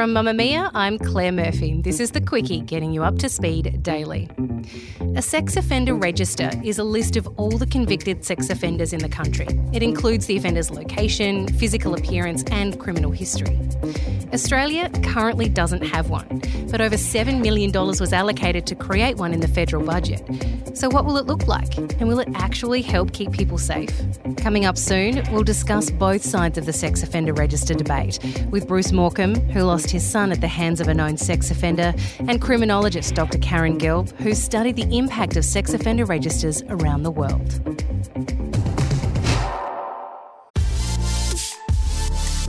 From Mamamia, I'm Claire Murphy. This is the Quicky, getting you up to speed daily. A sex offender register is a list of all the convicted sex offenders in the country. It includes the offender's location, physical appearance, and criminal history. Australia currently doesn't have one, but over $7 million was allocated to create one in the federal budget. So, what will it look like? And will it actually help keep people safe? Coming up soon, we'll discuss both sides of the sex offender register debate with Bruce Morcombe, who lost his son at the hands of a known sex offender, and criminologist Dr. Karen Gelb, who studied the impact of sex offender registers around the world.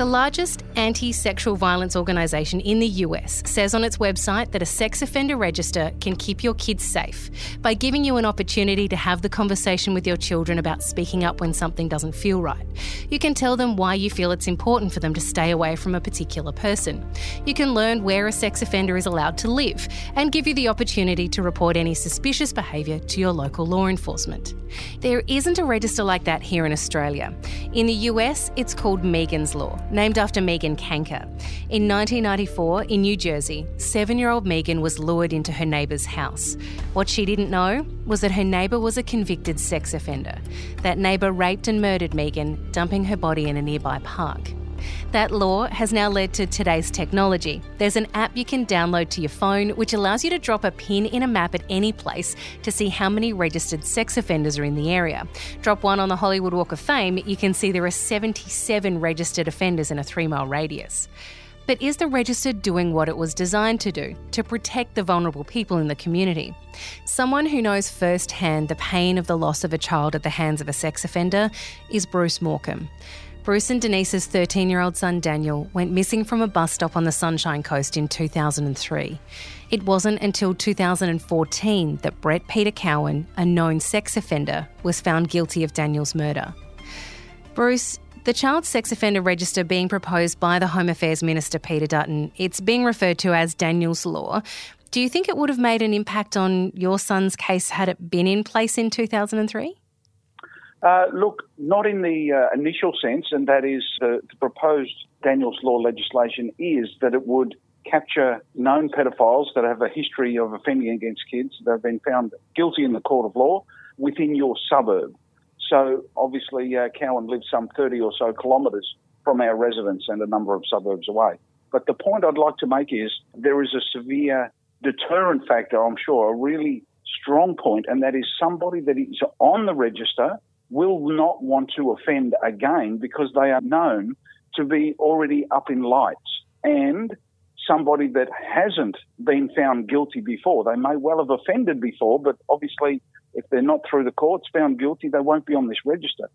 The largest anti sexual violence organisation in the US says on its website that a sex offender register can keep your kids safe by giving you an opportunity to have the conversation with your children about speaking up when something doesn't feel right. You can tell them why you feel it's important for them to stay away from a particular person. You can learn where a sex offender is allowed to live and give you the opportunity to report any suspicious behaviour to your local law enforcement. There isn't a register like that here in Australia. In the US, it's called Megan's Law named after Megan Kanka. In 1994, in New Jersey, seven year old Megan was lured into her neighbour's house. What she didn't know was that her neighbour was a convicted sex offender. That neighbour raped and murdered Megan, dumping her body in a nearby park. That law has now led to today's technology. There's an app you can download to your phone which allows you to drop a pin in a map at any place to see how many registered sex offenders are in the area. Drop one on the Hollywood Walk of Fame, you can see there are 77 registered offenders in a three mile radius. But is the register doing what it was designed to do, to protect the vulnerable people in the community? Someone who knows firsthand the pain of the loss of a child at the hands of a sex offender is Bruce Morcombe. Bruce and Denise's 13 year old son Daniel went missing from a bus stop on the Sunshine Coast in 2003. It wasn't until 2014 that Brett Peter Cowan, a known sex offender, was found guilty of Daniel's murder. Bruce, the child sex offender register being proposed by the Home Affairs Minister Peter Dutton, it's being referred to as Daniel's Law. Do you think it would have made an impact on your son's case had it been in place in 2003? Uh, look, not in the uh, initial sense, and that is uh, the proposed Daniels Law legislation is that it would capture known pedophiles that have a history of offending against kids that have been found guilty in the court of law within your suburb. So obviously, uh, Cowan lives some 30 or so kilometres from our residence and a number of suburbs away. But the point I'd like to make is there is a severe deterrent factor, I'm sure, a really strong point, and that is somebody that is on the register will not want to offend again because they are known to be already up in lights. And somebody that hasn't been found guilty before, they may well have offended before, but obviously, if they're not through the courts found guilty, they won't be on this register.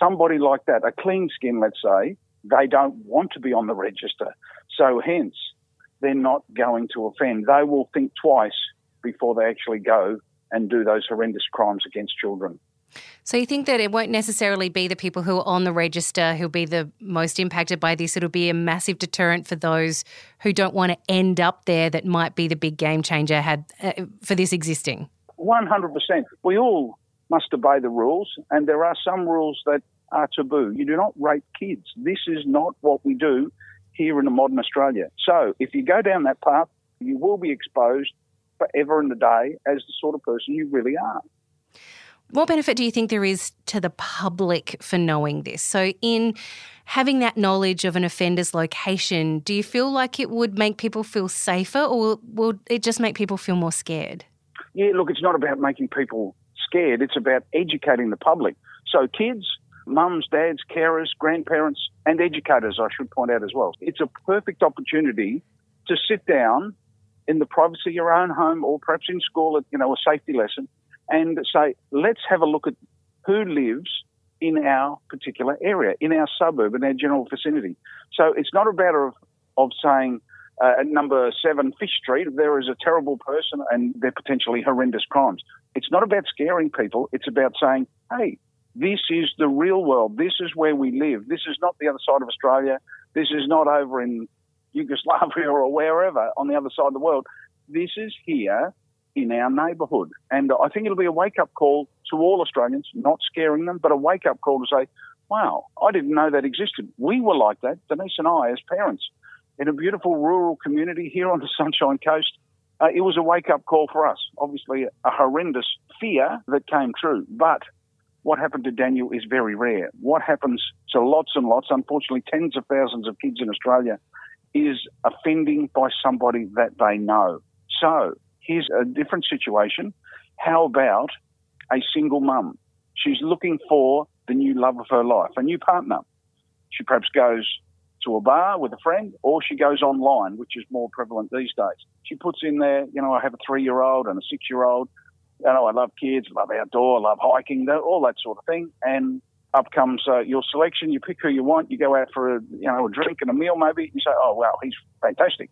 Somebody like that, a clean skin, let's say, they don't want to be on the register. So, hence, they're not going to offend. They will think twice before they actually go and do those horrendous crimes against children. So you think that it won't necessarily be the people who are on the register who'll be the most impacted by this? It'll be a massive deterrent for those who don't want to end up there. That might be the big game changer had uh, for this existing. One hundred percent. We all must obey the rules, and there are some rules that are taboo. You do not rape kids. This is not what we do here in a modern Australia. So if you go down that path, you will be exposed forever and a day as the sort of person you really are. What benefit do you think there is to the public for knowing this? So, in having that knowledge of an offender's location, do you feel like it would make people feel safer or will it just make people feel more scared? Yeah, look, it's not about making people scared, it's about educating the public. So, kids, mums, dads, carers, grandparents, and educators, I should point out as well. It's a perfect opportunity to sit down in the privacy of your own home or perhaps in school at, you know, a safety lesson and say, let's have a look at who lives in our particular area, in our suburb, in our general vicinity. So it's not a matter of, of saying, uh, at number seven Fish Street, there is a terrible person and they're potentially horrendous crimes. It's not about scaring people. It's about saying, hey, this is the real world. This is where we live. This is not the other side of Australia. This is not over in Yugoslavia or wherever on the other side of the world. This is here in our neighbourhood. And I think it'll be a wake up call to all Australians, not scaring them, but a wake up call to say, wow, I didn't know that existed. We were like that, Denise and I, as parents, in a beautiful rural community here on the Sunshine Coast. Uh, it was a wake up call for us. Obviously, a horrendous fear that came true. But what happened to Daniel is very rare. What happens to lots and lots, unfortunately, tens of thousands of kids in Australia, is offending by somebody that they know. So here's a different situation. How about a single mum? She's looking for the new love of her life, a new partner. She perhaps goes to a bar with a friend or she goes online, which is more prevalent these days. She puts in there, you know, I have a three year old and a six year old. You know, I love kids, love outdoor, love hiking, all that sort of thing. And up comes uh, your selection. You pick who you want. You go out for a, you know, a drink and a meal maybe. You say, oh, wow, he's fantastic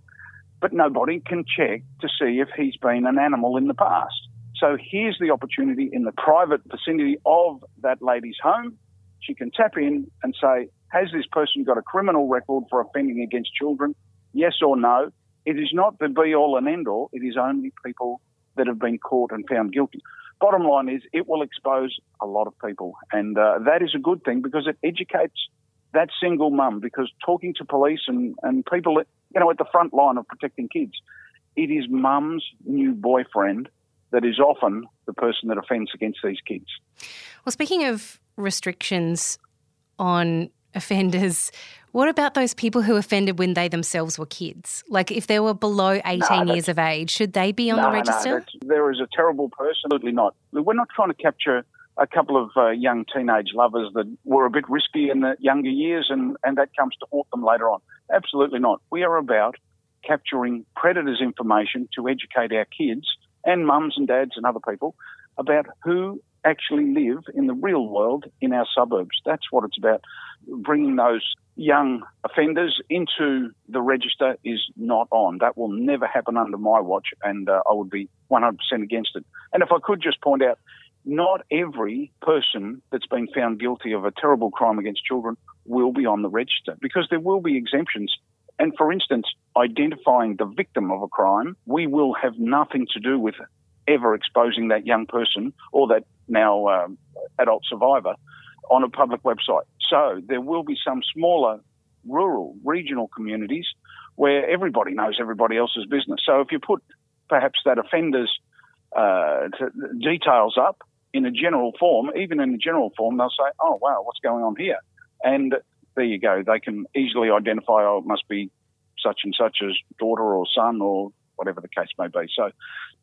but nobody can check to see if he's been an animal in the past. So here's the opportunity in the private vicinity of that lady's home. She can tap in and say, has this person got a criminal record for offending against children? Yes or no? It is not the be all and end all. It is only people that have been caught and found guilty. Bottom line is, it will expose a lot of people. And uh, that is a good thing because it educates that single mum. Because talking to police and, and people you know, at the front line of protecting kids. It is mum's new boyfriend that is often the person that offends against these kids. Well, speaking of restrictions on offenders, what about those people who offended when they themselves were kids? Like if they were below 18 no, years of age, should they be on no, the register? No, there is a terrible person. Absolutely not. We're not trying to capture a couple of uh, young teenage lovers that were a bit risky in the younger years and, and that comes to haunt them later on. Absolutely not. We are about capturing predators' information to educate our kids and mums and dads and other people about who actually live in the real world in our suburbs. That's what it's about. Bringing those young offenders into the register is not on. That will never happen under my watch, and uh, I would be 100% against it. And if I could just point out, not every person that's been found guilty of a terrible crime against children will be on the register because there will be exemptions. And for instance, identifying the victim of a crime, we will have nothing to do with ever exposing that young person or that now um, adult survivor on a public website. So there will be some smaller rural, regional communities where everybody knows everybody else's business. So if you put perhaps that offender's uh, details up, in a general form, even in a general form, they'll say, oh, wow, what's going on here? And there you go. They can easily identify, oh, it must be such and such's daughter or son or whatever the case may be. So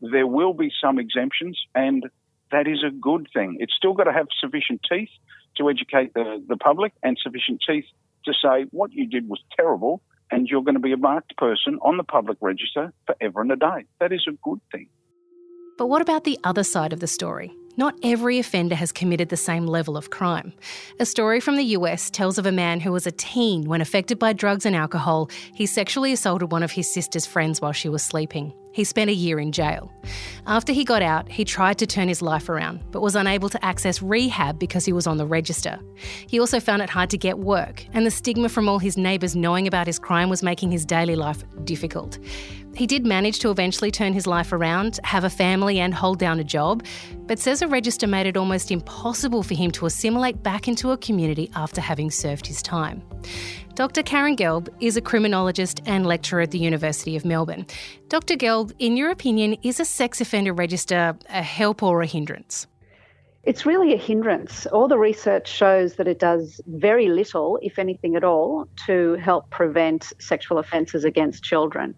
there will be some exemptions, and that is a good thing. It's still got to have sufficient teeth to educate the, the public and sufficient teeth to say what you did was terrible and you're going to be a marked person on the public register forever and a day. That is a good thing. But what about the other side of the story? Not every offender has committed the same level of crime. A story from the US tells of a man who was a teen when affected by drugs and alcohol, he sexually assaulted one of his sister's friends while she was sleeping. He spent a year in jail. After he got out, he tried to turn his life around, but was unable to access rehab because he was on the register. He also found it hard to get work, and the stigma from all his neighbours knowing about his crime was making his daily life difficult. He did manage to eventually turn his life around, have a family, and hold down a job, but says a register made it almost impossible for him to assimilate back into a community after having served his time. Dr. Karen Gelb is a criminologist and lecturer at the University of Melbourne. Dr. Gelb, in your opinion, is a sex offender register a help or a hindrance? It's really a hindrance. All the research shows that it does very little, if anything at all, to help prevent sexual offences against children.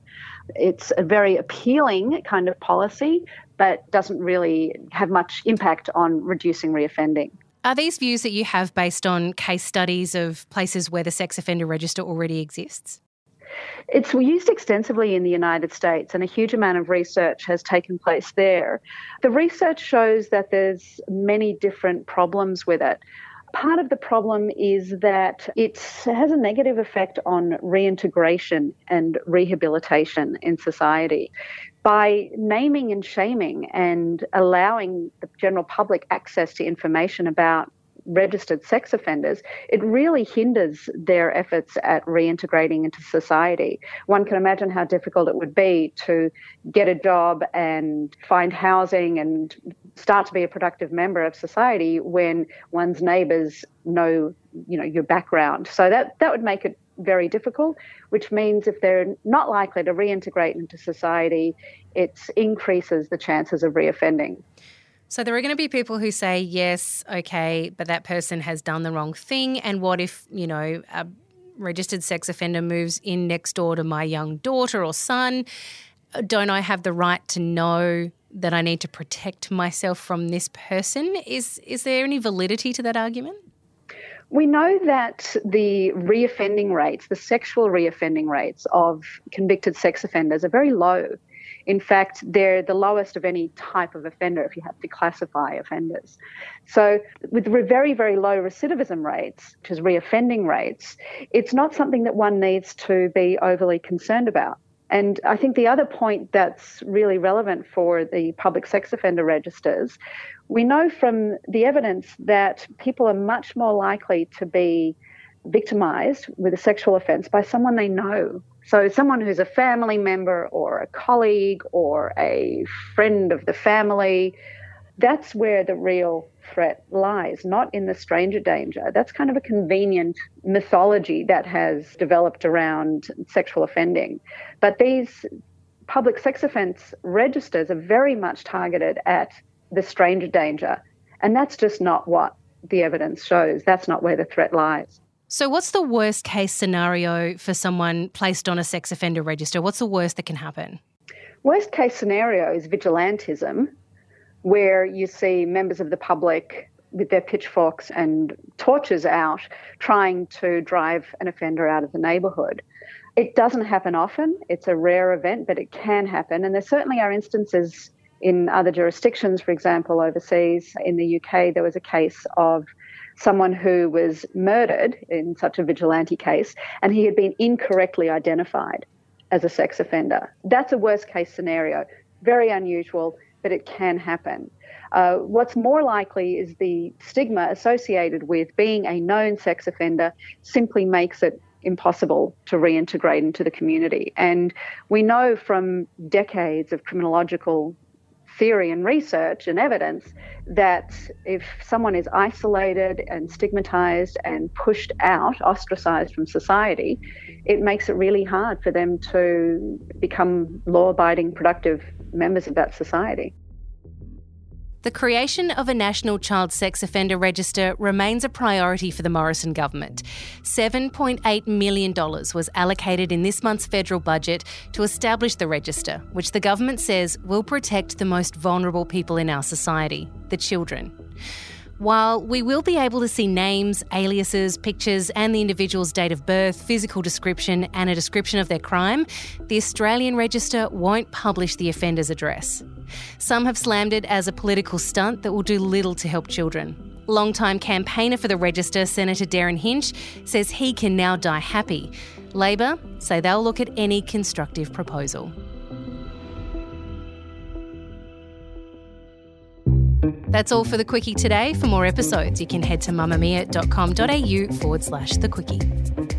It's a very appealing kind of policy, but doesn't really have much impact on reducing reoffending. Are these views that you have based on case studies of places where the sex offender register already exists? It's used extensively in the United States, and a huge amount of research has taken place there. The research shows that there's many different problems with it. Part of the problem is that it has a negative effect on reintegration and rehabilitation in society. By naming and shaming and allowing the general public access to information about registered sex offenders, it really hinders their efforts at reintegrating into society. One can imagine how difficult it would be to get a job and find housing and start to be a productive member of society when one's neighbours know, you know, your background. So that that would make it very difficult, which means if they're not likely to reintegrate into society, it increases the chances of reoffending. So there are going to be people who say, yes, okay, but that person has done the wrong thing. And what if, you know, a registered sex offender moves in next door to my young daughter or son? Don't I have the right to know that I need to protect myself from this person? Is is there any validity to that argument? We know that the reoffending rates, the sexual reoffending rates of convicted sex offenders are very low. In fact, they're the lowest of any type of offender if you have to classify offenders. So, with very, very low recidivism rates, which is reoffending rates, it's not something that one needs to be overly concerned about. And I think the other point that's really relevant for the public sex offender registers, we know from the evidence that people are much more likely to be victimized with a sexual offense by someone they know so, someone who's a family member or a colleague or a friend of the family, that's where the real threat lies, not in the stranger danger. That's kind of a convenient mythology that has developed around sexual offending. But these public sex offence registers are very much targeted at the stranger danger. And that's just not what the evidence shows. That's not where the threat lies. So, what's the worst case scenario for someone placed on a sex offender register? What's the worst that can happen? Worst case scenario is vigilantism, where you see members of the public with their pitchforks and torches out trying to drive an offender out of the neighbourhood. It doesn't happen often, it's a rare event, but it can happen. And there certainly are instances in other jurisdictions, for example, overseas. In the UK, there was a case of someone who was murdered in such a vigilante case, and he had been incorrectly identified as a sex offender. That's a worst case scenario. Very unusual, but it can happen. Uh, what's more likely is the stigma associated with being a known sex offender simply makes it impossible to reintegrate into the community. And we know from decades of criminological theory and research and evidence that if someone is isolated and stigmatized and pushed out, ostracized from society, it makes it really hard for them to become law abiding, productive members of that society. The creation of a national child sex offender register remains a priority for the Morrison government. $7.8 million was allocated in this month's federal budget to establish the register, which the government says will protect the most vulnerable people in our society, the children. While we will be able to see names, aliases, pictures, and the individual's date of birth, physical description, and a description of their crime, the Australian Register won't publish the offender's address. Some have slammed it as a political stunt that will do little to help children. Longtime campaigner for the Register, Senator Derryn Hinch, says he can now die happy. Labor say they'll look at any constructive proposal. That's all for the quicky today. For more episodes, you can head to mamamia.com.au forward slash the Quicky.